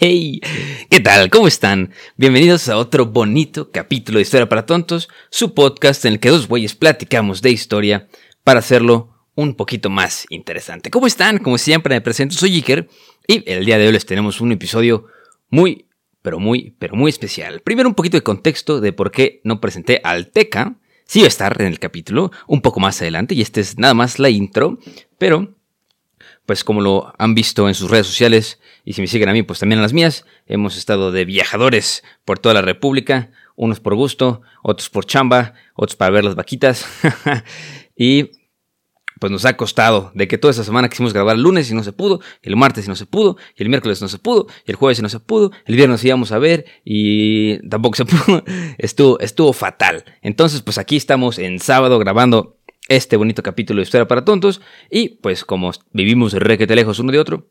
Hey, ¿qué tal? ¿Cómo están? Bienvenidos a otro bonito capítulo de Historia para Tontos, su podcast en el que dos güeyes platicamos de historia para hacerlo un poquito más interesante. ¿Cómo están? Como siempre me presento, soy Iker y el día de hoy les tenemos un episodio muy, pero muy, pero muy especial. Primero un poquito de contexto de por qué no presenté al Teca. Sí va a estar en el capítulo un poco más adelante y este es nada más la intro, pero pues como lo han visto en sus redes sociales y si me siguen a mí, pues también en las mías, hemos estado de viajadores por toda la República, unos por gusto, otros por chamba, otros para ver las vaquitas. Y pues nos ha costado de que toda esa semana quisimos grabar el lunes y no se pudo, el martes y no se pudo, y el miércoles no se pudo, y el jueves y no se pudo, el viernes íbamos a ver y tampoco se pudo, estuvo, estuvo fatal. Entonces pues aquí estamos en sábado grabando este bonito capítulo de Historia para Tontos y pues como vivimos requete lejos uno de otro,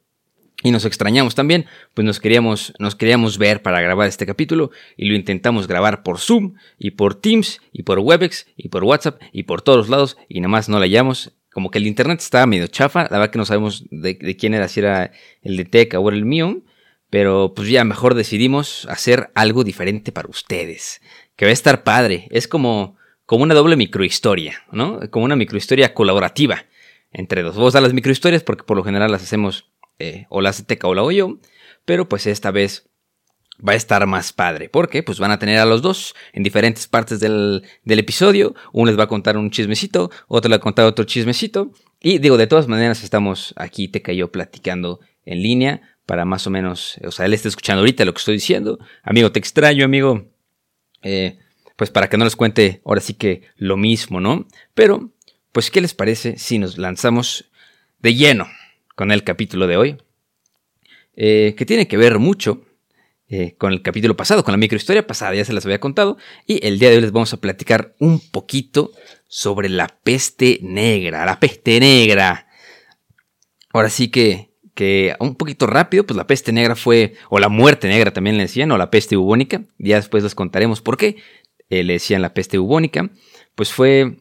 y nos extrañamos también, pues nos queríamos, nos queríamos ver para grabar este capítulo y lo intentamos grabar por Zoom y por Teams y por Webex y por WhatsApp y por todos lados y nada más no la hallamos como que el internet estaba medio chafa, la verdad que no sabemos de, quién era, si era el de Teca o el mío, pero pues ya mejor decidimos hacer algo diferente para ustedes, que va a estar padre, es como, como una doble microhistoria, ¿no? Como una microhistoria colaborativa entre dos. Vos a las microhistorias porque por lo general las hacemos eh, o las de Teca o la o yo, pero pues esta vez va a estar más padre. Porque pues van a tener a los dos en diferentes partes del, episodio. Uno les va a contar un chismecito, otro le va a contar otro chismecito. Y digo, de todas maneras estamos aquí, te cayó platicando en línea para más o menos, o sea, él está escuchando ahorita lo que estoy diciendo. Amigo, te extraño, amigo. Eh, pues para que no les cuente ahora sí que lo mismo, ¿no? Pero, pues, ¿qué les parece si nos lanzamos de lleno con el capítulo de hoy? Eh, que tiene que ver mucho eh, con el capítulo pasado, con la microhistoria pasada, ya se las había contado, y el día de hoy les vamos a platicar un poquito sobre la peste negra, la peste negra. Ahora sí que, que un poquito rápido, pues la peste negra fue, o la muerte negra también le decían, o la peste bubónica, ya después les contaremos por qué eh, le decían la peste bubónica, pues fue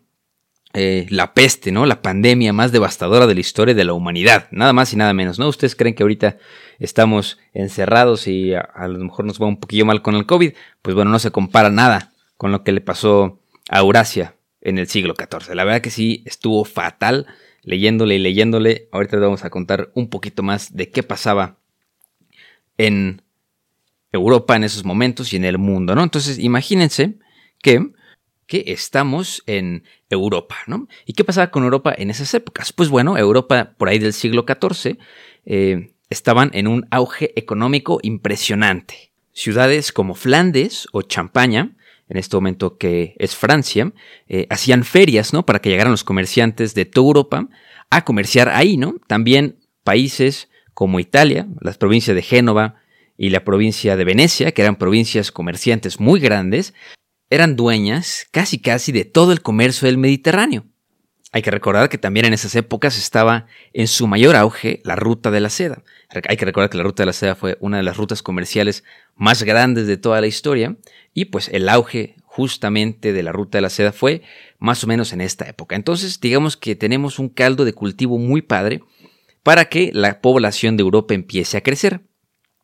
eh, la peste, ¿no? La pandemia más devastadora de la historia de la humanidad, nada más y nada menos, ¿no? Ustedes creen que ahorita estamos encerrados y a, lo mejor nos va un poquillo mal con el COVID, pues bueno, no se compara nada con lo que le pasó a Eurasia en el siglo XIV. La verdad que sí, estuvo fatal leyéndole y leyéndole. Ahorita les vamos a contar un poquito más de qué pasaba en Europa en esos momentos y en el mundo, ¿no? Entonces, imagínense que que estamos en Europa, ¿no? ¿Y qué pasaba con Europa en esas épocas? Pues bueno, Europa por ahí del siglo XIV estaban en un auge económico impresionante. Ciudades como Flandes o Champaña, en este momento que es Francia, eh, hacían ferias, ¿no? Para que llegaran los comerciantes de toda Europa a comerciar ahí, ¿no? También países como Italia, las provincias de Génova y la provincia de Venecia, que eran provincias comerciantes muy grandes, eran dueñas casi casi de todo el comercio del Mediterráneo. Hay que recordar que también en esas épocas estaba en su mayor auge la ruta de la seda. Hay que recordar que la ruta de la seda fue una de las rutas comerciales más grandes de toda la historia y pues el auge justamente de la ruta de la seda fue más o menos en esta época. Entonces digamos que tenemos un caldo de cultivo muy padre para que la población de Europa empiece a crecer.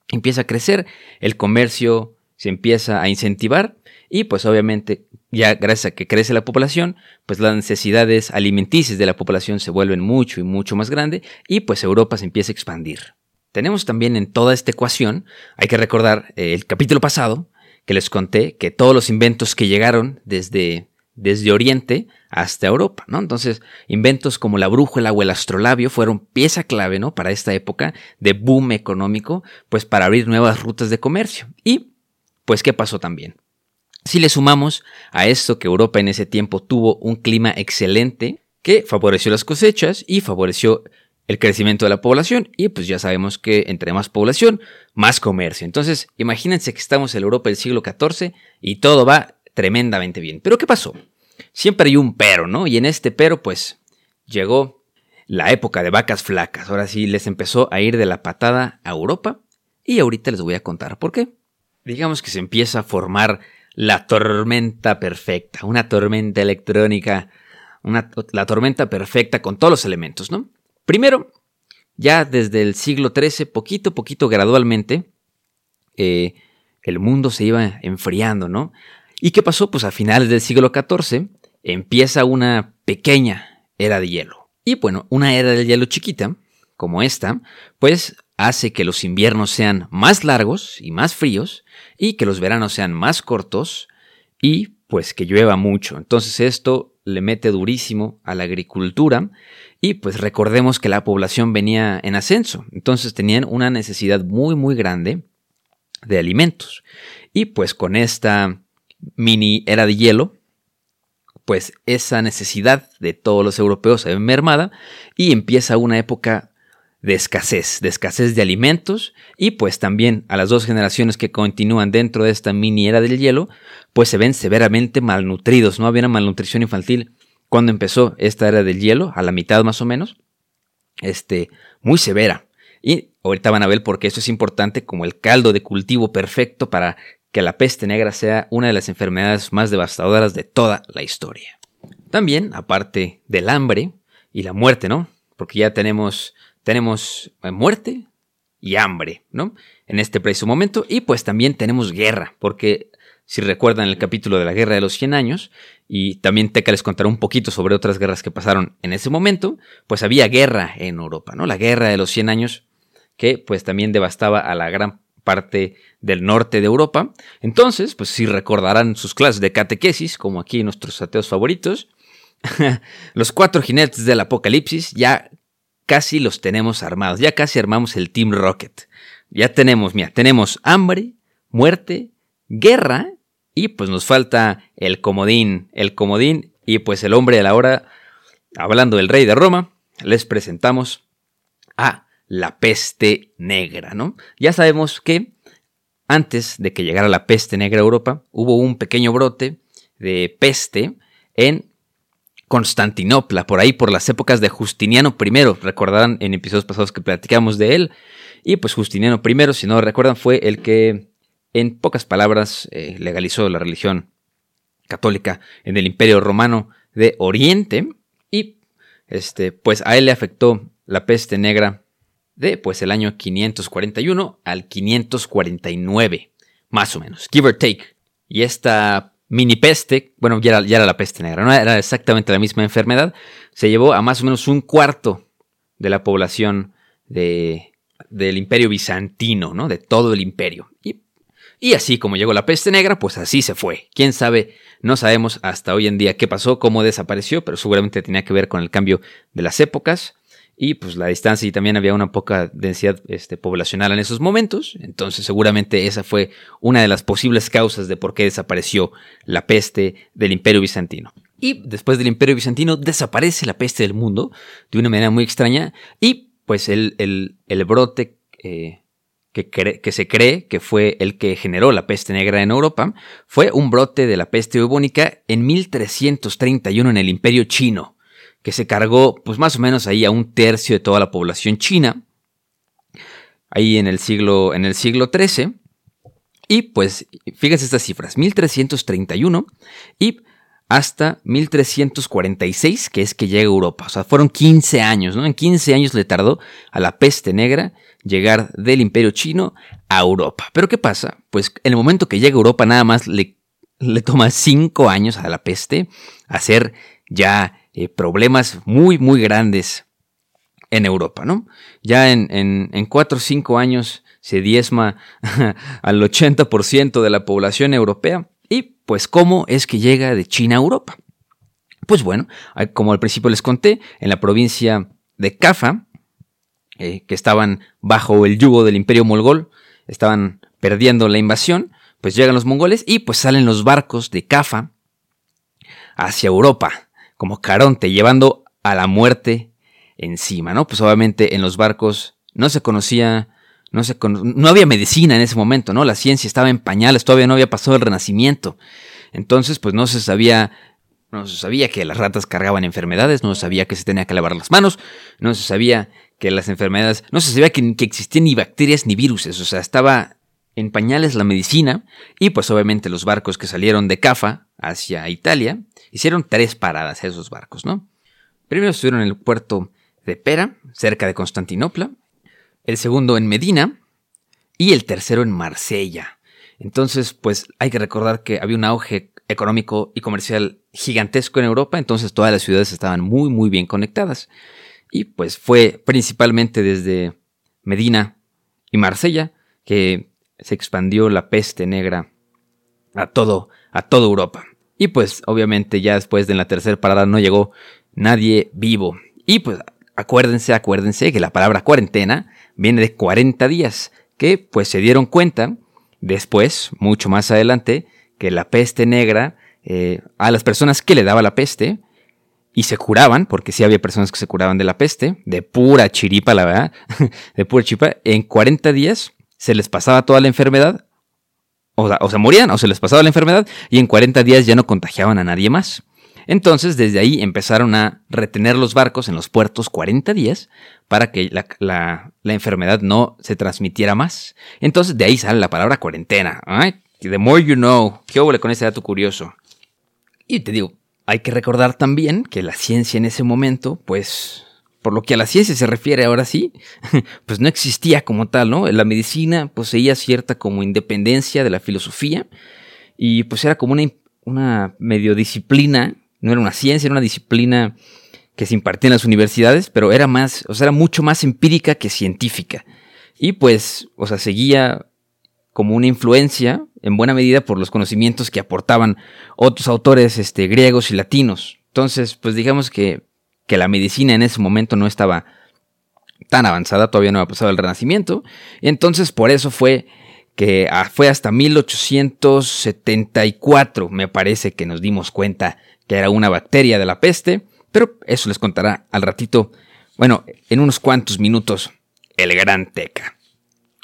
Empieza a crecer, el comercio se empieza a incentivar y pues obviamente ya gracias a que crece la población, pues las necesidades alimenticias de la población se vuelven mucho y mucho más grandes y pues Europa se empieza a expandir. Tenemos también en toda esta ecuación, hay que recordar eh, el capítulo pasado que les conté que todos los inventos que llegaron desde, desde Oriente hasta Europa, ¿no? Entonces, inventos como la brújula o el astrolabio fueron pieza clave, ¿no? Para esta época de boom económico, pues para abrir nuevas rutas de comercio. Y, pues, ¿qué pasó también? Si le sumamos a esto que Europa en ese tiempo tuvo un clima excelente que favoreció las cosechas y favoreció el crecimiento de la población y pues ya sabemos que entre más población, más comercio. Entonces, imagínense que estamos en Europa del siglo XIV y todo va tremendamente bien. Pero ¿qué pasó? Siempre hay un pero, ¿no? Y en este pero pues llegó la época de vacas flacas. Ahora sí les empezó a ir de la patada a Europa y ahorita les voy a contar por qué. Digamos que se empieza a formar la tormenta perfecta, una tormenta electrónica, una, la tormenta perfecta con todos los elementos, ¿no? Primero, ya desde el siglo XIII, poquito a poquito, gradualmente, eh, el mundo se iba enfriando, ¿no? ¿Y qué pasó? Pues a finales del siglo XIV empieza una pequeña era de hielo. Y bueno, una era de hielo chiquita, como esta, pues hace que los inviernos sean más largos y más fríos y que los veranos sean más cortos y pues que llueva mucho. Entonces esto le mete durísimo a la agricultura y pues recordemos que la población venía en ascenso, entonces tenían una necesidad muy muy grande de alimentos. Y pues con esta mini era de hielo, pues esa necesidad de todos los europeos se ve mermada y empieza una época de escasez, de escasez de alimentos y pues también a las dos generaciones que continúan dentro de esta mini era del hielo, pues se ven severamente malnutridos, no había una malnutrición infantil cuando empezó esta era del hielo, a la mitad más o menos, este, muy severa. Y ahorita van a ver por qué eso es importante como el caldo de cultivo perfecto para que la peste negra sea una de las enfermedades más devastadoras de toda la historia. También, aparte del hambre y la muerte, ¿no? Porque ya tenemos, tenemos eh, muerte y hambre, ¿no? En este preciso momento. Y pues también tenemos guerra, porque si recuerdan el capítulo de la Guerra de los 100 años, y también Teca les contará un poquito sobre otras guerras que pasaron en ese momento, pues había guerra en Europa, ¿no? La Guerra de los 100 años que pues también devastaba a la gran parte del norte de Europa. Entonces, pues si recordarán sus clases de catequesis, como aquí nuestros ateos favoritos, los cuatro jinetes del apocalipsis ya casi los tenemos armados, ya casi armamos el Team Rocket. Ya tenemos, mira, tenemos hambre, muerte, guerra y pues nos falta el comodín, el comodín y pues el hombre de la hora, hablando del rey de Roma, les presentamos a la peste negra, ¿no? Ya sabemos que antes de que llegara la peste negra a Europa, hubo un pequeño brote de peste en Constantinopla, por ahí por las épocas de Justiniano I. Recordarán en episodios pasados que platicamos de él. Y pues Justiniano I, si no recuerdan, fue el que, en pocas palabras, eh, legalizó la religión católica en el Imperio Romano de Oriente. Y este, pues a él le afectó la peste negra de pues el año 541 al 549, más o menos, give or take. Y esta mini peste, bueno, ya era, la peste negra, no era exactamente la misma enfermedad, se llevó a más o menos un cuarto de la población de, del imperio bizantino, ¿no? De todo el imperio. Y, y así como llegó la peste negra, pues así se fue. ¿Quién sabe? No sabemos hasta hoy en día qué pasó, cómo desapareció, pero seguramente tenía que ver con el cambio de las épocas y pues la distancia y también había una poca densidad este, poblacional en esos momentos, entonces seguramente esa fue una de las posibles causas de por qué desapareció la peste del imperio bizantino. Y después del imperio bizantino desaparece la peste del mundo de una manera muy extraña y pues el, el, brote eh, que, que, se cree que fue el que generó la peste negra en Europa fue un brote de la peste bubónica en 1331 en el imperio chino que se cargó pues más o menos ahí a un tercio de toda la población china, ahí en el siglo, en el siglo XIII. Y pues fíjense estas cifras, 1331 y hasta 1346, que es que llega a Europa. O sea, fueron 15 años, ¿no? En 15 años le tardó a la peste negra llegar del imperio chino a Europa. Pero ¿qué pasa? Pues en el momento que llega a Europa nada más le, le toma 5 años a la peste hacer ya eh, problemas muy, muy grandes en Europa, ¿no? Ya en, en, cuatro o cinco años se diezma al 80% de la población europea. Y pues, ¿cómo es que llega de China a Europa? Pues bueno, como al principio les conté, en la provincia de Cafa, eh, que estaban bajo el yugo del imperio mogol, estaban perdiendo la invasión, pues llegan los mongoles y pues salen los barcos de Cafa hacia Europa como Caronte, llevando a la muerte encima, ¿no? Pues obviamente en los barcos no se conocía, no, se no había medicina en ese momento, ¿no? La ciencia estaba en pañales, todavía no había pasado el renacimiento. Entonces, pues no se sabía, no se sabía que las ratas cargaban enfermedades, no se sabía que se tenía que lavar las manos, no se sabía que las enfermedades, no se sabía que, que existían ni bacterias ni virus, o sea, estaba en pañales la medicina y pues obviamente los barcos que salieron de Cafa hacia Italia hicieron tres paradas esos barcos, ¿no? Primero estuvieron en el puerto de Pera, cerca de Constantinopla, el segundo en Medina y el tercero en Marsella. Entonces, pues hay que recordar que había un auge económico y comercial gigantesco en Europa, entonces todas las ciudades estaban muy muy bien conectadas. Y pues fue principalmente desde Medina y Marsella que se expandió la peste negra a todo, a toda Europa. Y pues obviamente ya después de la tercera parada no llegó nadie vivo. Y pues acuérdense, acuérdense que la palabra cuarentena viene de 40 días, que pues se dieron cuenta después, mucho más adelante, que la peste negra eh, a las personas que le daba la peste y se curaban, porque sí había personas que se curaban de la peste, de pura chiripa, la verdad, de pura chiripa, en 40 días se les pasaba toda la enfermedad, o, o se morían, o se les pasaba la enfermedad, y en 40 días ya no contagiaban a nadie más. Entonces, desde ahí empezaron a retener los barcos en los puertos 40 días para que la, enfermedad no se transmitiera más. Entonces, de ahí sale la palabra cuarentena. The more you know. ¿Qué hubo con ese dato curioso? Y te digo, hay que recordar también que la ciencia en ese momento, pues, por lo que a la ciencia se refiere ahora sí, pues no existía como tal, ¿no? La medicina poseía cierta como independencia de la filosofía y pues era como una, una medio disciplina, no era una ciencia, era una disciplina que se impartía en las universidades, pero era más, o sea, era mucho más empírica que científica. Y pues, o sea, seguía como una influencia, en buena medida, por los conocimientos que aportaban otros autores este, griegos y latinos. Entonces, pues digamos que que la medicina en ese momento no estaba tan avanzada, todavía no había pasado el Renacimiento, y entonces por eso fue que ah, fue hasta 1874, me parece que nos dimos cuenta que era una bacteria de la peste, pero eso les contará al ratito, bueno, en unos cuantos minutos, el gran Teca.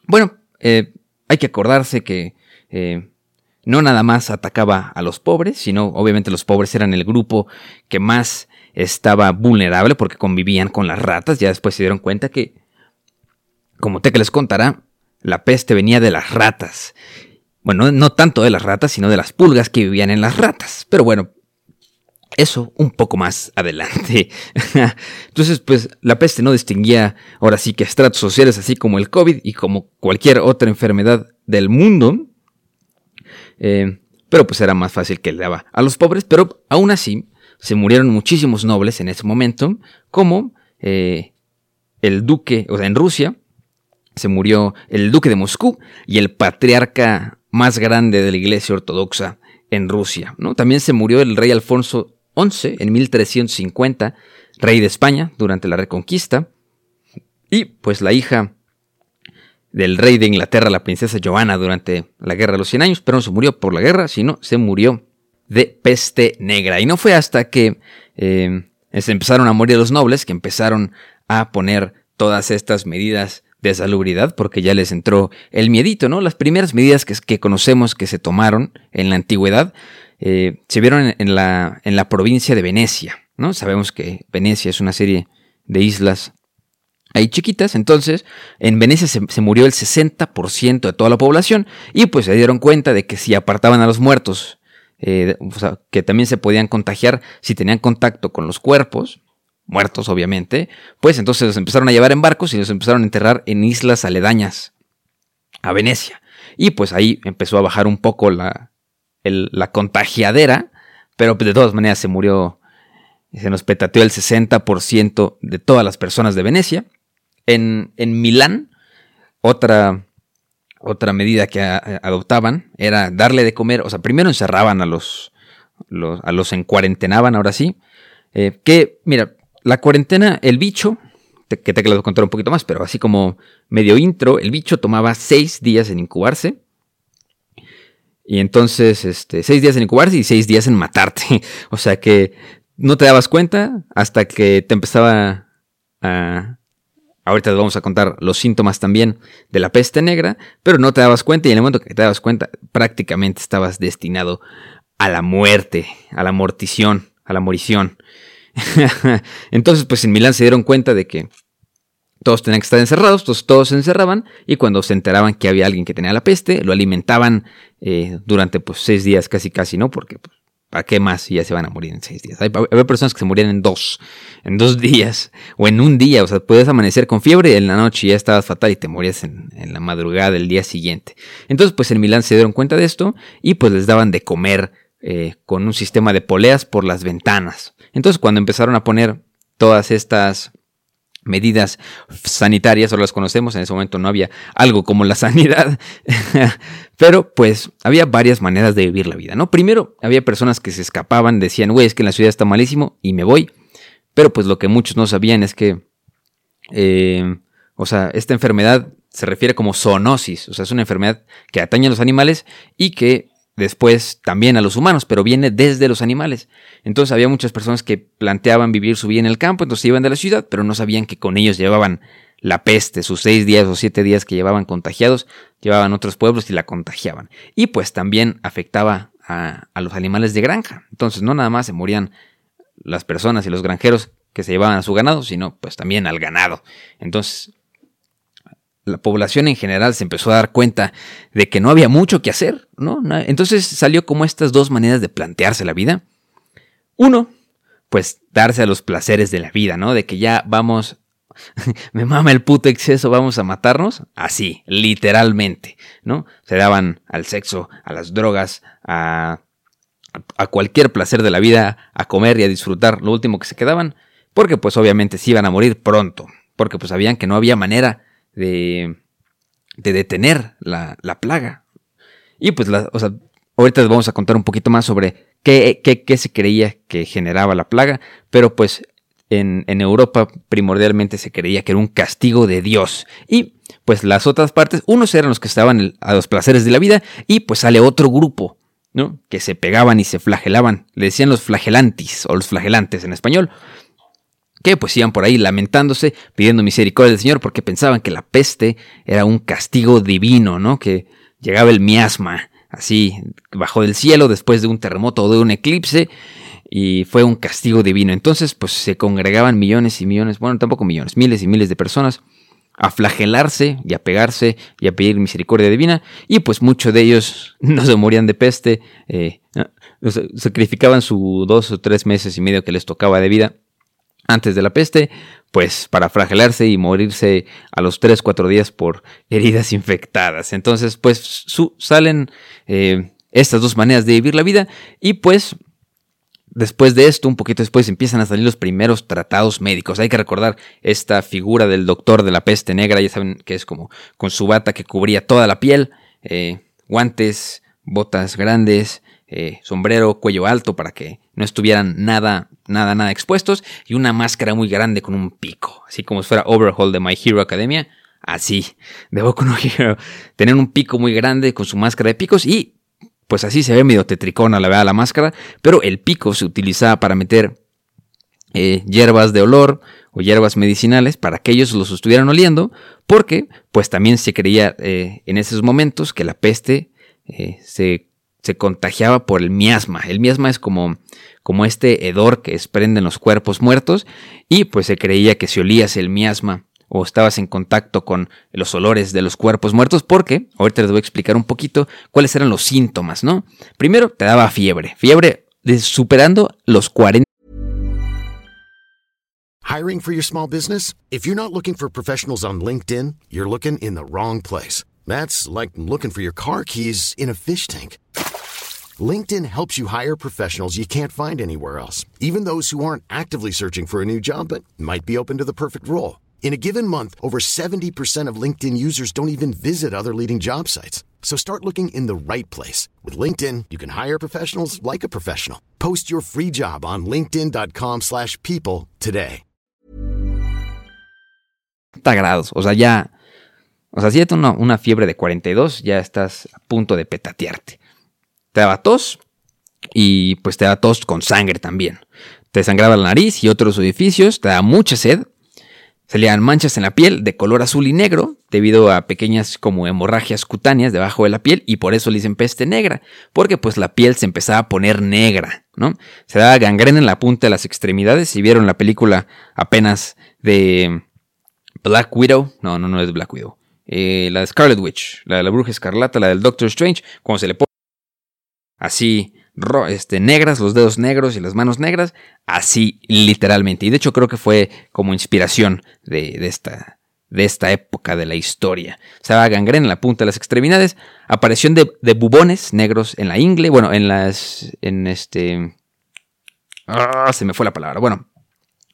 Bueno, eh, hay que acordarse que eh, no nada más atacaba a los pobres, sino obviamente los pobres eran el grupo que más estaba vulnerable porque convivían con las ratas. Ya después se dieron cuenta que, como te que les contará, la peste venía de las ratas. Bueno, no tanto de las ratas, sino de las pulgas que vivían en las ratas. Pero bueno, eso un poco más adelante. Entonces, pues la peste no distinguía ahora sí que estratos sociales así como el COVID y como cualquier otra enfermedad del mundo. Eh, pero pues era más fácil que le daba a los pobres, pero aún así se murieron muchísimos nobles en ese momento, como eh, el duque, o sea, en Rusia, se murió el duque de Moscú y el patriarca más grande de la iglesia ortodoxa en Rusia. ¿no? También se murió el rey Alfonso XI en 1350, rey de España durante la Reconquista, y pues la hija del rey de Inglaterra, la princesa Joana, durante la Guerra de los Cien Años, pero no se murió por la guerra, sino se murió de peste negra. Y no fue hasta que eh, se empezaron a morir los nobles que empezaron a poner todas estas medidas de salubridad porque ya les entró el miedito, ¿no? Las primeras medidas que, conocemos que se tomaron en la antigüedad eh, se vieron en, la, en la provincia de Venecia, ¿no? Sabemos que Venecia es una serie de islas ahí chiquitas, entonces en Venecia se, se murió el 60% de toda la población y pues se dieron cuenta de que si apartaban a los muertos eh, que también se podían contagiar si tenían contacto con los cuerpos, muertos obviamente, pues entonces los empezaron a llevar en barcos y los empezaron a enterrar en islas aledañas a Venecia. Y pues ahí empezó a bajar un poco la, la contagiadera, pero de todas maneras se murió, se nos petateó el 60% de todas las personas de Venecia. En, en Milán, otra otra medida que adoptaban era darle de comer, o sea, primero encerraban a los, a los encuarentenaban, ahora sí, eh, que, mira, la cuarentena, el bicho, que te quiero contar un poquito más, pero así como medio intro, el bicho tomaba seis días en incubarse. Y entonces, este, seis días en incubarse y seis días en matarte. o sea que no te dabas cuenta hasta que te empezaba a... Ahorita te vamos a contar los síntomas también de la peste negra, pero no te dabas cuenta y en el momento que te dabas cuenta prácticamente estabas destinado a la muerte, a la mortición, a la morición. Entonces, pues en Milán se dieron cuenta de que todos tenían que estar encerrados, todos, todos se encerraban y cuando se enteraban que había alguien que tenía la peste, lo alimentaban eh, durante pues seis días casi casi, ¿no? Porque pues, ¿para qué más si ya se van a morir en seis días? Hay, personas que se morían en dos, en dos días o en un día, o sea, puedes amanecer con fiebre en la noche ya estabas fatal y te morías en, en la madrugada del día siguiente. Entonces pues en Milán se dieron cuenta de esto y pues les daban de comer eh, con un sistema de poleas por las ventanas. Entonces cuando empezaron a poner todas estas medidas sanitarias, o las conocemos, en ese momento no había algo como la sanidad, pero pues había varias maneras de vivir la vida, ¿no? Primero, había personas que se escapaban, decían, güey, es que la ciudad está malísimo y me voy, pero pues lo que muchos no sabían es que, eh, o sea, esta enfermedad se refiere como zoonosis, o sea, es una enfermedad que atañe a los animales y que después también a los humanos, pero viene desde los animales. Entonces había muchas personas que planteaban vivir su vida en el campo, entonces iban de la ciudad, pero no sabían que con ellos llevaban la peste, sus seis días o siete días que llevaban contagiados, llevaban otros pueblos y la contagiaban. Y pues también afectaba a, a los animales de granja. Entonces no nada más se morían las personas y los granjeros que se llevaban a su ganado, sino pues también al ganado. Entonces la población en general se empezó a dar cuenta de que no había mucho que hacer, ¿no? Entonces salió como estas dos maneras de plantearse la vida. Uno, pues darse a los placeres de la vida, ¿no? De que ya vamos, me mama el puto exceso, vamos a matarnos, así, literalmente, ¿no? Se daban al sexo, a las drogas, a, cualquier placer de la vida, a comer y a disfrutar lo último que se quedaban, porque pues obviamente se iban a morir pronto, porque pues sabían que no había manera de, detener la, plaga. Y pues, la, o sea, ahorita les vamos a contar un poquito más sobre qué, qué, se creía que generaba la plaga, pero pues en, en, Europa primordialmente se creía que era un castigo de Dios. Y pues las otras partes, unos eran los que estaban a los placeres de la vida y pues sale otro grupo, ¿no? Que se pegaban y se flagelaban. Le decían los flagelantes o los flagelantes en español pues iban por ahí lamentándose, pidiendo misericordia del Señor porque pensaban que la peste era un castigo divino, ¿no? Que llegaba el miasma, así, bajó del cielo después de un terremoto o de un eclipse y fue un castigo divino. Entonces pues se congregaban millones y millones, bueno, tampoco millones, miles y miles de personas a flagelarse y a pegarse y a pedir misericordia divina y pues muchos de ellos no se morían de peste, eh, sacrificaban su dos o tres meses y medio que les tocaba de vida antes de la peste, pues para flagelarse y morirse a los 3-4 días por heridas infectadas. Entonces, pues salen eh, estas dos maneras de vivir la vida y pues después de esto, un poquito después, empiezan a salir los primeros tratados médicos. Hay que recordar esta figura del doctor de la peste negra, ya saben que es como con su bata que cubría toda la piel, eh, guantes, botas grandes, eh, sombrero, cuello alto para que no estuvieran nada, nada, nada expuestos y una máscara muy grande con un pico, así como si fuera Overhaul de My Hero Academia. Así, de Boku no Hero. Tener un pico muy grande con su máscara de picos y pues así se ve medio tetricona la verdad la máscara, pero el pico se utilizaba para meter eh, hierbas de olor o hierbas medicinales para que ellos los estuvieran oliendo, porque pues también se creía eh, en esos momentos que la peste se se contagiaba por el miasma. El miasma es como, como este hedor que desprenden los cuerpos muertos y pues se creía que si olías el miasma o estabas en contacto con los olores de los cuerpos muertos, porque ahorita les voy a explicar un poquito cuáles eran los síntomas, ¿no? Primero te daba fiebre, fiebre superando los 40. Hiring for your small business? If you're not looking for professionals on LinkedIn. LinkedIn helps you hire professionals you can't find anywhere else, even those who aren't actively searching for a new job but might be open to the perfect role. In a given month, over 70% of LinkedIn users don't even visit other leading job sites. So start looking in the right place. With LinkedIn, you can hire professionals like a professional. Post your free job on linkedin.com slash people today. grados, o sea, ya... O sea, si tienes una, una fiebre de 42, ya estás a punto de petatearte. Te daba tos y pues te daba tos con sangre también. Te sangraba la nariz y otros orificios, te daba mucha sed, Salían manchas en la piel de color azul y negro debido a pequeñas como hemorragias cutáneas debajo de la piel y por eso le dicen peste negra, porque pues la piel se empezaba a poner negra, ¿no? Se daba gangrena en la punta de las extremidades. Si vieron la película apenas de Black Widow, no, no, no es Black Widow, eh, la de Scarlet Witch, la de la bruja escarlata, la del Doctor Strange, cuando se le pone así este, negras, los dedos negros y las manos negras, así literalmente. Y de hecho creo que fue como inspiración de, esta, de esta época de la historia. Se sea, gangrena en la punta de las extremidades, aparición de, de, bubones negros en la ingle, bueno, en las, en este... Ah, se me fue la palabra. Bueno,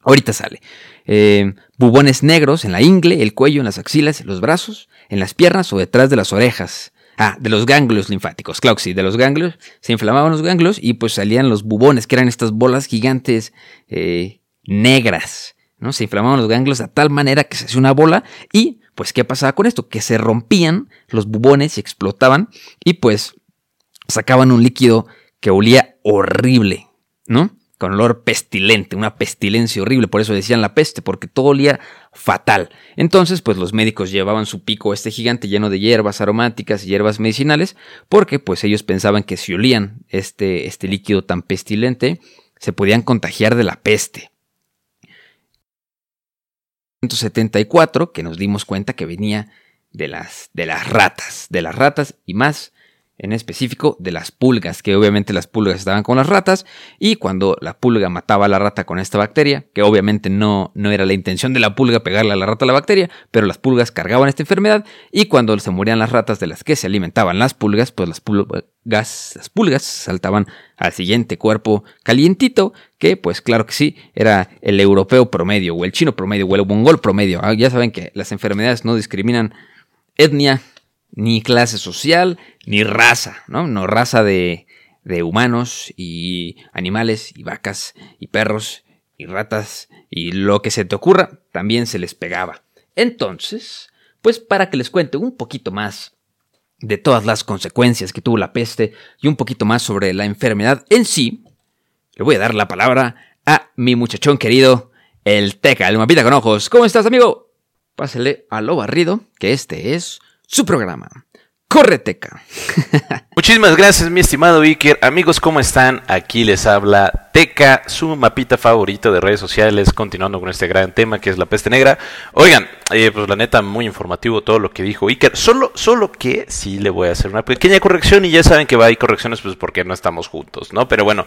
ahorita sale. Eh, bubones negros en la ingle, el cuello, en las axilas, los brazos, en las piernas o detrás de las orejas. Ah, de los ganglios linfáticos, claro que sí, de los ganglios. Se inflamaban los ganglios y pues salían los bubones, que eran estas bolas gigantes eh, negras. ¿no? Se inflamaban los ganglios de tal manera que se hacía una bola y pues ¿qué pasaba con esto? Que se rompían los bubones y explotaban y pues sacaban un líquido que olía horrible, ¿no? con olor pestilente, una pestilencia horrible, por eso decían la peste, porque todo olía fatal. Entonces, pues los médicos llevaban su pico este gigante lleno de hierbas aromáticas y hierbas medicinales, porque pues ellos pensaban que si olían este, este líquido tan pestilente, se podían contagiar de la peste. 174, que nos dimos cuenta que venía de las, de las ratas, de las ratas y más en específico de las pulgas, que obviamente las pulgas estaban con las ratas y cuando la pulga mataba a la rata con esta bacteria, que obviamente no, no era la intención de la pulga pegarle a la rata la bacteria, pero las pulgas cargaban esta enfermedad y cuando se morían las ratas de las que se alimentaban las pulgas, pues las pulgas, las pulgas saltaban al siguiente cuerpo calientito, que pues claro que sí, era el europeo promedio o el chino promedio o el mongol promedio. Ah, ya saben que las enfermedades no discriminan etnia, ni clase social, ni raza, ¿no? No raza de, de humanos y animales y vacas y perros y ratas y lo que se te ocurra, también se les pegaba. Entonces, pues para que les cuente un poquito más de todas las consecuencias que tuvo la peste y un poquito más sobre la enfermedad en sí, le voy a dar la palabra a mi muchachón querido, el Teca, el mapita con ojos. ¿Cómo estás, amigo? Pásele a lo barrido, que este es su programa. Correteca. Muchísimas gracias, mi estimado Iker. Amigos, ¿cómo están? Aquí les habla Teca, su mapita favorito de redes sociales, continuando con este gran tema que es la peste negra. Oigan, eh, pues la neta, muy informativo todo lo que dijo Iker. Solo, solo que sí le voy a hacer una pequeña corrección y ya saben que va a haber correcciones pues porque no estamos juntos, ¿no? Pero bueno,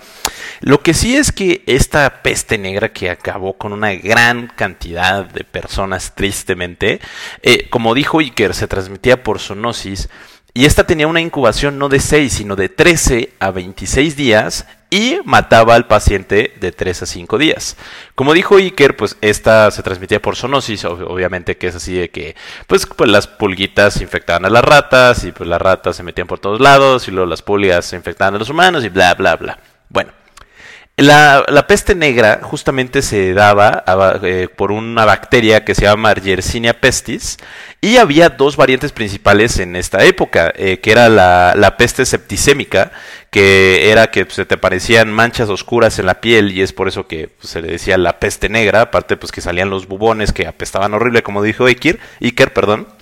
lo que sí es que esta peste negra que acabó con una gran cantidad de personas tristemente, eh, como dijo Iker, se transmitía por zoonosis y esta tenía una incubación no de 6, sino de 13 a 26 días y mataba al paciente de 3 a 5 días. Como dijo Iker, pues esta se transmitía por zoonosis, obviamente que es así de que pues, pues, las pulguitas infectaban a las ratas y pues las ratas se metían por todos lados y luego las pulgas se infectaban a los humanos y bla bla bla. Bueno, la, peste negra justamente se daba eh, por una bacteria que se llama Yersinia pestis y había dos variantes principales en esta época, eh, que era la, peste septicémica, que era que se te parecían manchas oscuras en la piel y es por eso que pues, se le decía la peste negra, aparte pues que salían los bubones que apestaban horrible, como dijo Iker, Iker perdón.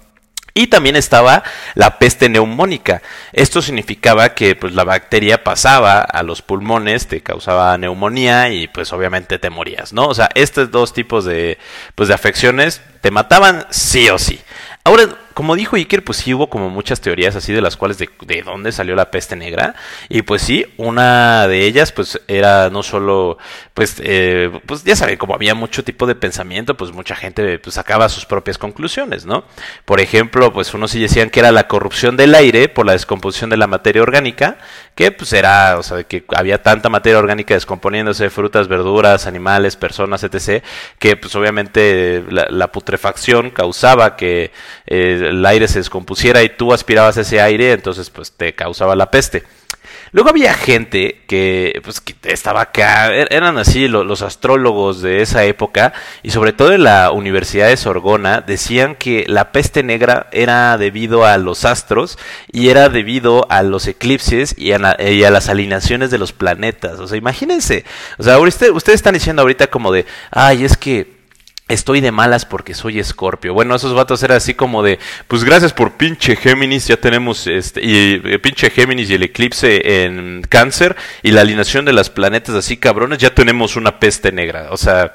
Y también estaba la peste neumónica. Esto significaba que pues, la bacteria pasaba a los pulmones, te causaba neumonía y pues obviamente te morías, ¿no? O sea, estos dos tipos de, pues, de afecciones te mataban sí o sí. Ahora, como dijo Iker, pues sí hubo como muchas teorías así de las cuales de, de, dónde salió la peste negra. Y pues sí, una de ellas pues era no solo, pues, eh, pues ya saben, como había mucho tipo de pensamiento, pues mucha gente pues sacaba sus propias conclusiones, ¿no? Por ejemplo, pues unos sí decían que era la corrupción del aire por la descomposición de la materia orgánica, que pues era, o sea, que había tanta materia orgánica descomponiéndose, frutas, verduras, animales, personas, etc., que pues obviamente la, putrefacción causaba que... Eh, el aire se descompusiera y tú aspirabas ese aire, entonces pues te causaba la peste. Luego había gente que, pues, que estaba acá, er, eran así los, astrólogos de esa época, y sobre todo en la Universidad de Sorgona, decían que la peste negra era debido a los astros y era debido a los eclipses y a, las alineaciones de los planetas. O sea, imagínense, o sea, ustedes están diciendo ahorita como de, ay, es que Estoy de malas porque soy escorpio. Bueno, esos vatos eran así como de, pues gracias por pinche Géminis, ya tenemos este, y eh, pinche Géminis y el eclipse en cáncer y la alineación de las planetas así cabrones, ya tenemos una peste negra. O sea,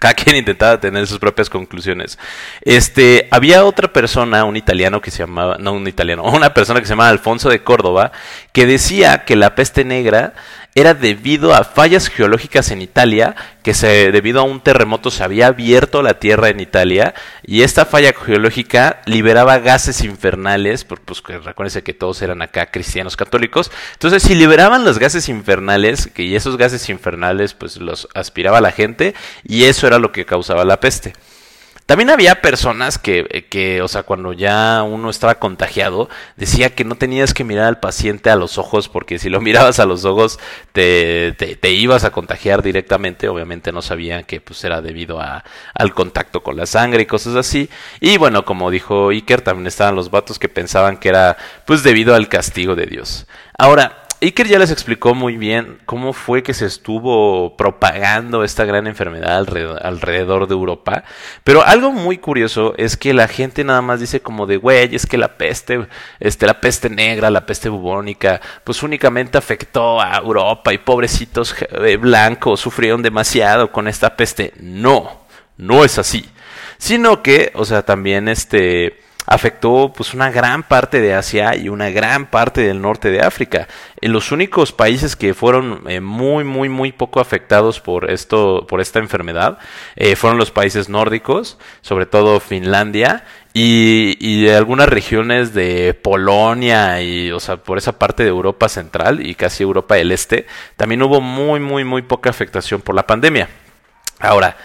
cada quien intentaba tener sus propias conclusiones. Este, había otra persona, un italiano que se llamaba, no un italiano, una persona que se llamaba Alfonso de Córdoba, que decía que la peste negra era debido a fallas geológicas en Italia, que se, debido a un terremoto se había abierto la tierra en Italia y esta falla geológica liberaba gases infernales, pues recuérdense que todos eran acá cristianos católicos, entonces si liberaban los gases infernales, que y esos gases infernales pues los aspiraba la gente y eso era lo que causaba la peste. También había personas que, que, o sea, cuando ya uno estaba contagiado, decía que no tenías que mirar al paciente a los ojos, porque si lo mirabas a los ojos te, te, ibas a contagiar directamente. Obviamente no sabían que pues era debido a, al contacto con la sangre y cosas así. Y bueno, como dijo Iker, también estaban los vatos que pensaban que era pues debido al castigo de Dios. Ahora, Iker ya les explicó muy bien cómo fue que se estuvo propagando esta gran enfermedad alrededor, de Europa, pero algo muy curioso es que la gente nada más dice como de, güey, es que la peste, este, la peste negra, la peste bubónica, pues únicamente afectó a Europa y pobrecitos eh, blancos sufrieron demasiado con esta peste. No, no es así, sino que, o sea, también este afectó pues una gran parte de Asia y una gran parte del norte de África. Los únicos países que fueron eh, muy muy muy poco afectados por esto por esta enfermedad eh, fueron los países nórdicos, sobre todo Finlandia y, y, algunas regiones de Polonia y, o sea, por esa parte de Europa Central y casi Europa del Este, también hubo muy, muy, muy poca afectación por la pandemia. Ahora,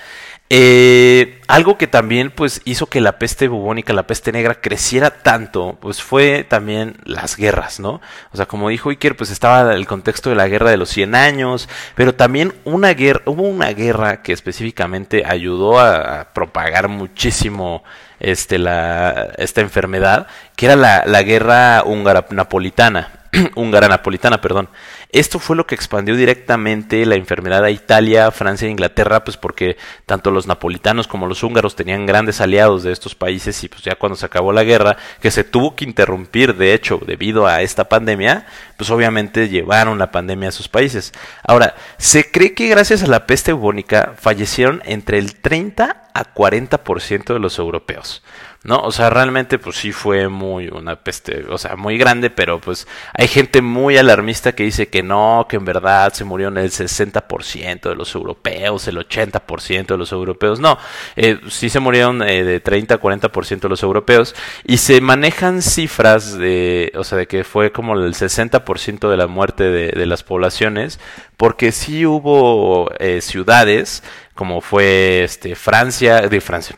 eh, algo que también pues hizo que la peste bubónica, la peste negra creciera tanto, pues fue también las guerras, ¿no? O sea, como dijo Iker, pues estaba el contexto de la guerra de los 100 años, pero también una guerra, hubo una guerra que específicamente ayudó a, propagar muchísimo este, la, esta enfermedad, que era la, la guerra húngara-napolitana, húngara-napolitana, perdón. Esto fue lo que expandió directamente la enfermedad a Italia, Francia e Inglaterra, pues porque tanto los napolitanos como los húngaros tenían grandes aliados de estos países y pues ya cuando se acabó la guerra, que se tuvo que interrumpir de hecho debido a esta pandemia, pues obviamente llevaron la pandemia a sus países. Ahora, se cree que gracias a la peste bubónica fallecieron entre el 30 a 40% de los europeos. ¿no? O sea, realmente pues sí fue muy una peste, o sea, muy grande, pero pues hay gente muy alarmista que dice que no, que en verdad se murieron el 60% de los europeos, el 80% de los europeos. No, eh, sí se murieron eh, de 30 a 40% de los europeos y se manejan cifras de, o sea, de que fue como el 60% de la muerte de, de las poblaciones, porque sí hubo eh, ciudades como fue este Francia, de Francia,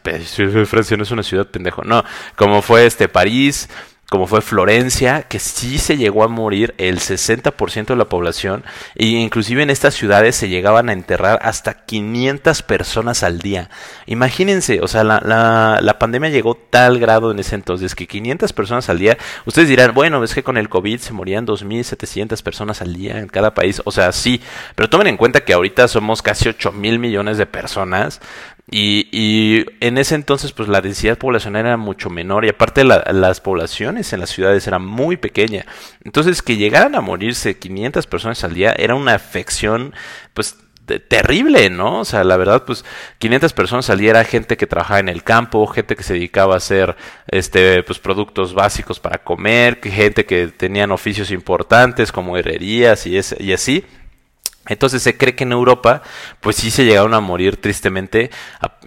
Francia no es una ciudad pendejo, no, como fue este París, como fue Florencia, que sí se llegó a morir el 60% de la población, e inclusive en estas ciudades se llegaban a enterrar hasta 500 personas al día. Imagínense, o sea, la, la, la pandemia llegó tal grado en ese entonces que 500 personas al día, ustedes dirán, bueno, es que con el COVID se morían 2.700 personas al día en cada país, o sea, sí, pero tomen en cuenta que ahorita somos casi 8 mil millones de personas, y, y, en ese entonces, pues la densidad poblacional era mucho menor y aparte las poblaciones en las ciudades eran muy pequeñas. Entonces, que llegaran a morirse 500 personas al día era una afección, pues terrible, ¿no? O sea, la verdad, pues 500 personas al era gente que trabajaba en el campo, gente que se dedicaba a hacer, este, pues productos básicos para comer, gente que tenían oficios importantes como herrerías y, y así. Entonces se cree que en Europa, pues sí se llegaron a morir tristemente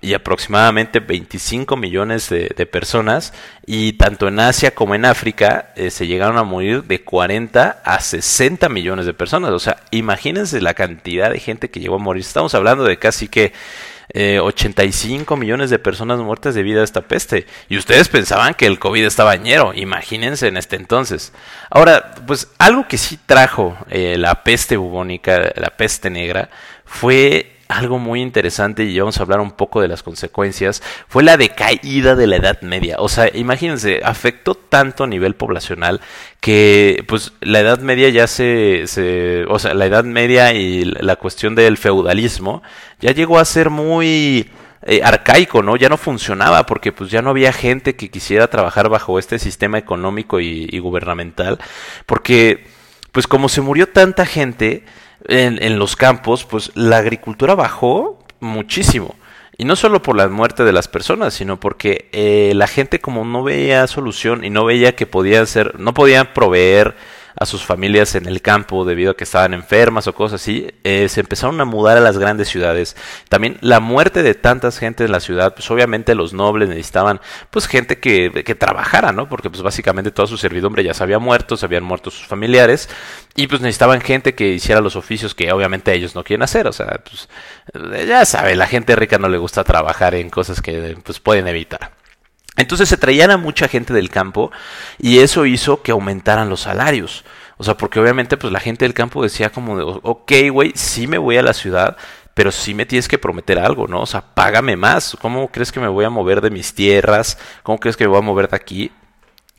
y aproximadamente 25 millones de, personas y tanto en Asia como en África eh, se llegaron a morir de 40 a 60 millones de personas. O sea, imagínense la cantidad de gente que llegó a morir. Estamos hablando de casi que 85 eh, millones de personas muertas debido a esta peste. Y ustedes pensaban que el COVID estaba ñero, imagínense en este entonces. Ahora, pues algo que sí trajo eh, la peste bubónica, la peste negra, fue algo muy interesante y vamos a hablar un poco de las consecuencias, fue la decaída de la Edad Media. O sea, imagínense, afectó tanto a nivel poblacional que pues la Edad Media ya se, o sea, la Edad Media y la cuestión del feudalismo ya llegó a ser muy eh, arcaico, ¿no? Ya no funcionaba porque pues ya no había gente que quisiera trabajar bajo este sistema económico y, gubernamental, porque pues como se murió tanta gente en, en los campos, pues la agricultura bajó muchísimo. Y no solo por la muerte de las personas, sino porque eh, la gente como no veía solución y no veía que podían ser, no podían proveer a sus familias en el campo debido a que estaban enfermas o cosas así, eh, se empezaron a mudar a las grandes ciudades. También la muerte de tantas gente en la ciudad, pues obviamente los nobles necesitaban pues gente que, que trabajara, ¿no? Porque pues básicamente toda su servidumbre ya se había muerto, se habían muerto sus familiares y pues necesitaban gente que hiciera los oficios que obviamente ellos no quieren hacer, o sea, pues ya sabe, la gente rica no le gusta trabajar en cosas que pues pueden evitar. Entonces se traían a mucha gente del campo y eso hizo que aumentaran los salarios. O sea, porque obviamente pues la gente del campo decía como, de, ok, güey, sí me voy a la ciudad, pero sí me tienes que prometer algo, ¿no? O sea, págame más. ¿Cómo crees que me voy a mover de mis tierras? ¿Cómo crees que me voy a mover de aquí?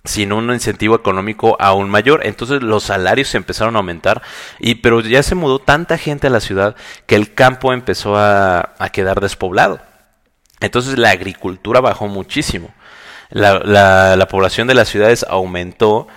sin un incentivo económico aún mayor. Entonces los salarios se empezaron a aumentar, y, pero ya se mudó tanta gente a la ciudad que el campo empezó a, a quedar despoblado. Entonces la agricultura bajó muchísimo la, la, población de las ciudades aumentó,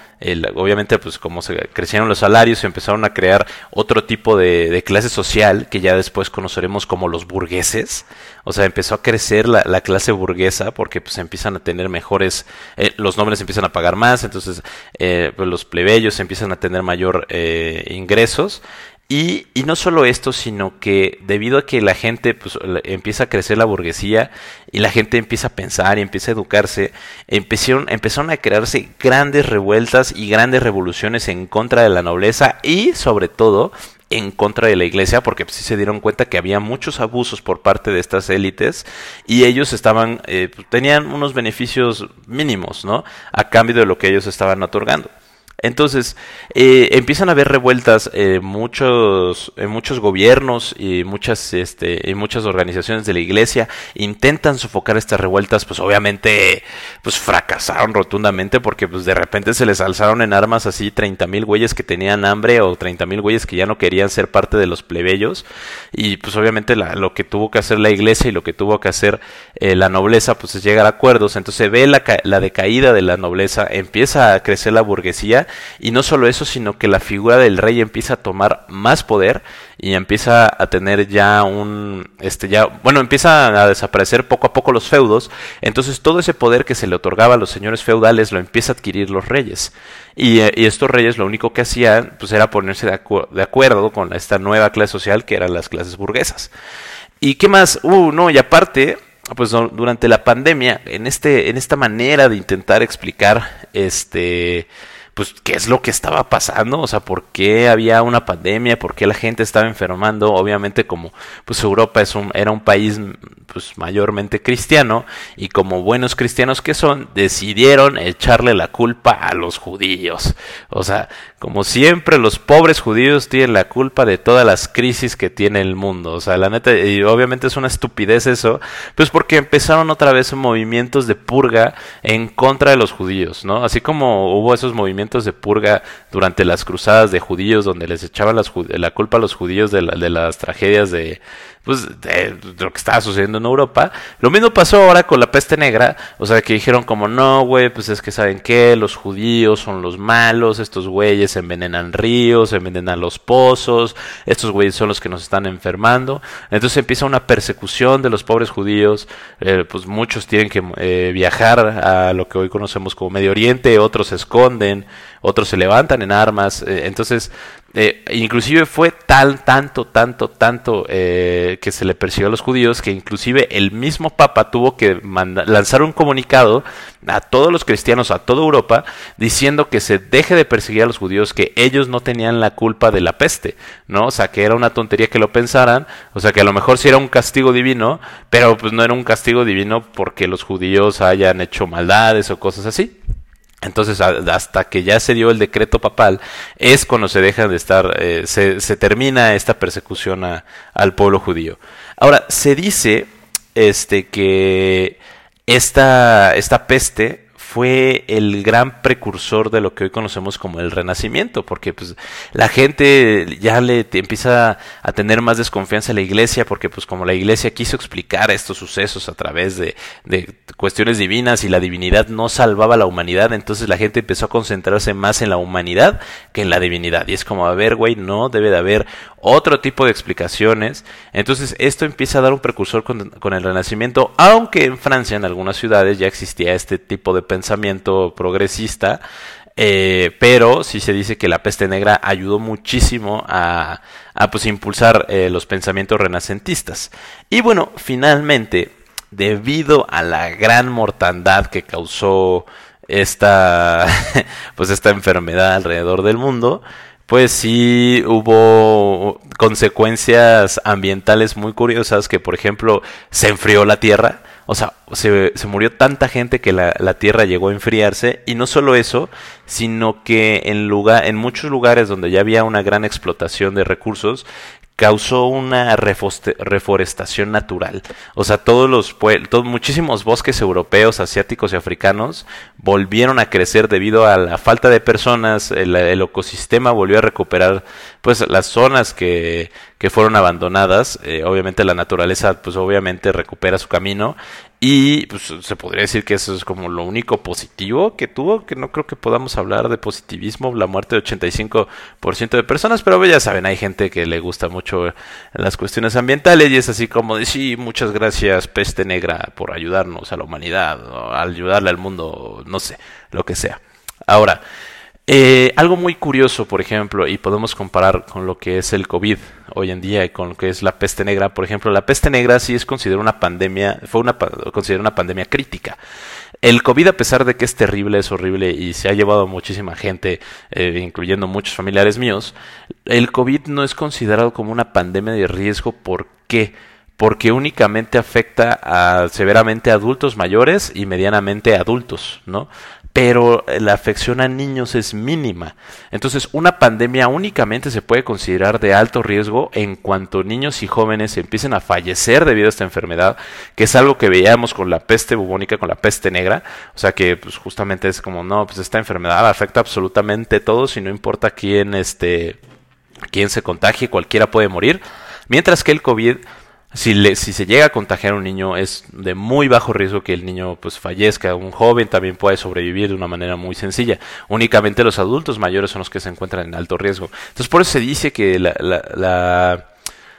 obviamente pues como se crecieron los salarios, se empezaron a crear otro tipo de, clase social que ya después conoceremos como los burgueses, o sea, empezó a crecer la, la clase burguesa porque pues empiezan a tener mejores, eh, los nombres empiezan a pagar más, entonces eh, pues, los plebeyos empiezan a tener mayor eh, ingresos y, y, no solo esto, sino que debido a que la gente pues, empieza a crecer la burguesía y la gente empieza a pensar y empieza a educarse, empezaron, empezaron a crearse grandes revueltas y grandes revoluciones en contra de la nobleza y sobre todo en contra de la iglesia porque pues, sí se dieron cuenta que había muchos abusos por parte de estas élites y ellos estaban eh, pues, tenían unos beneficios mínimos no a cambio de lo que ellos estaban otorgando entonces, eh, empiezan a haber revueltas en muchos, en muchos gobiernos y muchas, este, y muchas organizaciones de la iglesia intentan sofocar estas revueltas, pues obviamente, pues fracasaron rotundamente porque pues de repente se les alzaron en armas así 30 mil güeyes que tenían hambre o 30 mil güeyes que ya no querían ser parte de los plebeyos. Y pues obviamente lo que tuvo que hacer la iglesia y lo que tuvo que hacer eh, la nobleza pues es llegar a acuerdos, entonces ve la, la decaída de la nobleza, empieza a crecer la burguesía y no solo eso, sino que la figura del rey empieza a tomar más poder y empieza a tener ya un, este ya, bueno, empieza a desaparecer poco a poco los feudos, entonces todo ese poder que se le otorgaba a los señores feudales lo empieza a adquirir los reyes. Y, eh, estos reyes lo único que hacían pues era ponerse de, de acuerdo con esta nueva clase social que eran las clases burguesas. ¿Y qué más? Uh, no, y aparte, pues durante la pandemia, en este, en esta manera de intentar explicar este pues qué es lo que estaba pasando, o sea, por qué había una pandemia, por qué la gente estaba enfermando, obviamente como pues Europa es un, era un país pues mayormente cristiano y como buenos cristianos que son, decidieron echarle la culpa a los judíos. O sea, como siempre los pobres judíos tienen la culpa de todas las crisis que tiene el mundo. O sea, la neta, y obviamente es una estupidez eso, pues porque empezaron otra vez movimientos de purga en contra de los judíos, ¿no? Así como hubo esos movimientos de purga durante las cruzadas de judíos donde les echaban la culpa a los judíos de las tragedias de, pues, de, lo que estaba sucediendo en Europa. Lo mismo pasó ahora con la peste negra, o sea, que dijeron como, no, güey, pues es que saben qué, los judíos son los malos, estos güeyes envenenan ríos, envenenan los pozos, estos güeyes son los que nos están enfermando. Entonces empieza una persecución de los pobres judíos, eh, pues muchos tienen que eh, viajar a lo que hoy conocemos como Medio Oriente, otros se esconden, otros se levantan en armas, eh, entonces eh, inclusive fue tal, tanto, tanto, tanto eh, que se le persiguió a los judíos que inclusive el mismo Papa tuvo que lanzar un comunicado a todos los cristianos, a toda Europa, diciendo que se deje de perseguir a los judíos, que ellos no tenían la culpa de la peste, ¿no? O sea, que era una tontería que lo pensaran, o sea, que a lo mejor sí era un castigo divino, pero pues no era un castigo divino porque los judíos hayan hecho maldades o cosas así. Entonces, hasta que ya se dio el decreto papal, es cuando se deja de estar, eh, se, termina esta persecución al pueblo judío. Ahora, se dice este, que esta, esta peste fue el gran precursor de lo que hoy conocemos como el renacimiento, porque pues la gente ya le empieza a tener más desconfianza en la iglesia, porque pues como la iglesia quiso explicar estos sucesos a través de, de cuestiones divinas y la divinidad no salvaba a la humanidad, entonces la gente empezó a concentrarse más en la humanidad que en la divinidad. Y es como, a ver, güey, no debe de haber otro tipo de explicaciones. Entonces esto empieza a dar un precursor con, con el renacimiento, aunque en Francia, en algunas ciudades, ya existía este tipo de pensamiento progresista. Eh, pero sí se dice que la peste negra ayudó muchísimo a, a pues impulsar eh, los pensamientos renacentistas. Y bueno, finalmente, debido a la gran mortandad que causó esta pues esta enfermedad alrededor del mundo, pues sí hubo consecuencias ambientales muy curiosas que por ejemplo se enfrió la tierra o sea, se, se murió tanta gente que la, la, Tierra llegó a enfriarse. Y no solo eso, sino que en, lugar, en muchos lugares donde ya había una gran explotación de recursos, causó una reforestación natural. O sea, todos los todos, muchísimos bosques europeos, asiáticos y africanos volvieron a crecer debido a la falta de personas, el, el ecosistema volvió a recuperar pues las zonas que, que fueron abandonadas. Eh, obviamente la naturaleza pues obviamente recupera su camino y pues, se podría decir que eso es como lo único positivo que tuvo, que no creo que podamos hablar de positivismo, la muerte de 85% de personas, pero ya saben, hay gente que le gusta mucho las cuestiones ambientales y es así como de sí, muchas gracias peste negra por ayudarnos a la humanidad, o ayudarle al mundo, no sé, lo que sea. Ahora, eh, algo muy curioso, por ejemplo, y podemos comparar con lo que es el COVID hoy en día y con lo que es la peste negra. Por ejemplo, la peste negra sí es considerada una pandemia, fue una, considerada una pandemia crítica. El COVID, a pesar de que es terrible, es horrible y se ha llevado a muchísima gente, eh, incluyendo muchos familiares míos, el COVID no es considerado como una pandemia de riesgo. ¿Por qué? porque únicamente afecta a, severamente a adultos mayores y medianamente adultos, ¿no? Pero la afección a niños es mínima. Entonces, una pandemia únicamente se puede considerar de alto riesgo en cuanto niños y jóvenes empiecen a fallecer debido a esta enfermedad, que es algo que veíamos con la peste bubónica, con la peste negra. O sea que, pues, justamente es como, no, pues esta enfermedad afecta absolutamente a todos y no importa quién, este, quién se contagie, cualquiera puede morir. Mientras que el COVID si, le, si se llega a contagiar a un niño es de muy bajo riesgo que el niño pues fallezca. Un joven también puede sobrevivir de una manera muy sencilla. Únicamente los adultos mayores son los que se encuentran en alto riesgo. Entonces por eso se dice que la,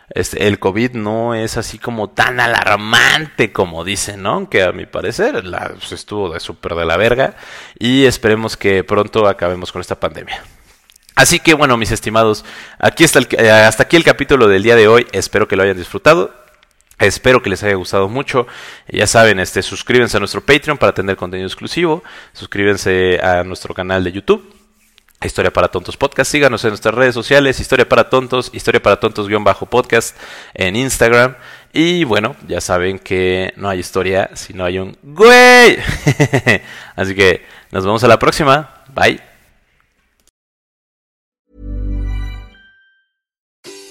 este, el COVID no es así como tan alarmante como dicen, ¿no? Que a mi parecer la, pues, estuvo de súper de la verga y esperemos que pronto acabemos con esta pandemia. Así que bueno, mis estimados, aquí está el, eh, hasta aquí el capítulo del día de hoy. Espero que lo hayan disfrutado. Espero que les haya gustado mucho. Ya saben, este, suscríbanse a nuestro Patreon para tener contenido exclusivo. Suscríbanse a nuestro canal de YouTube. Historia para Tontos Podcast. Síganos en nuestras redes sociales. Historia para Tontos. Historia para Tontos-podcast en Instagram. Y bueno, ya saben que no hay historia si no hay un güey. Así que nos vemos a la próxima. Bye.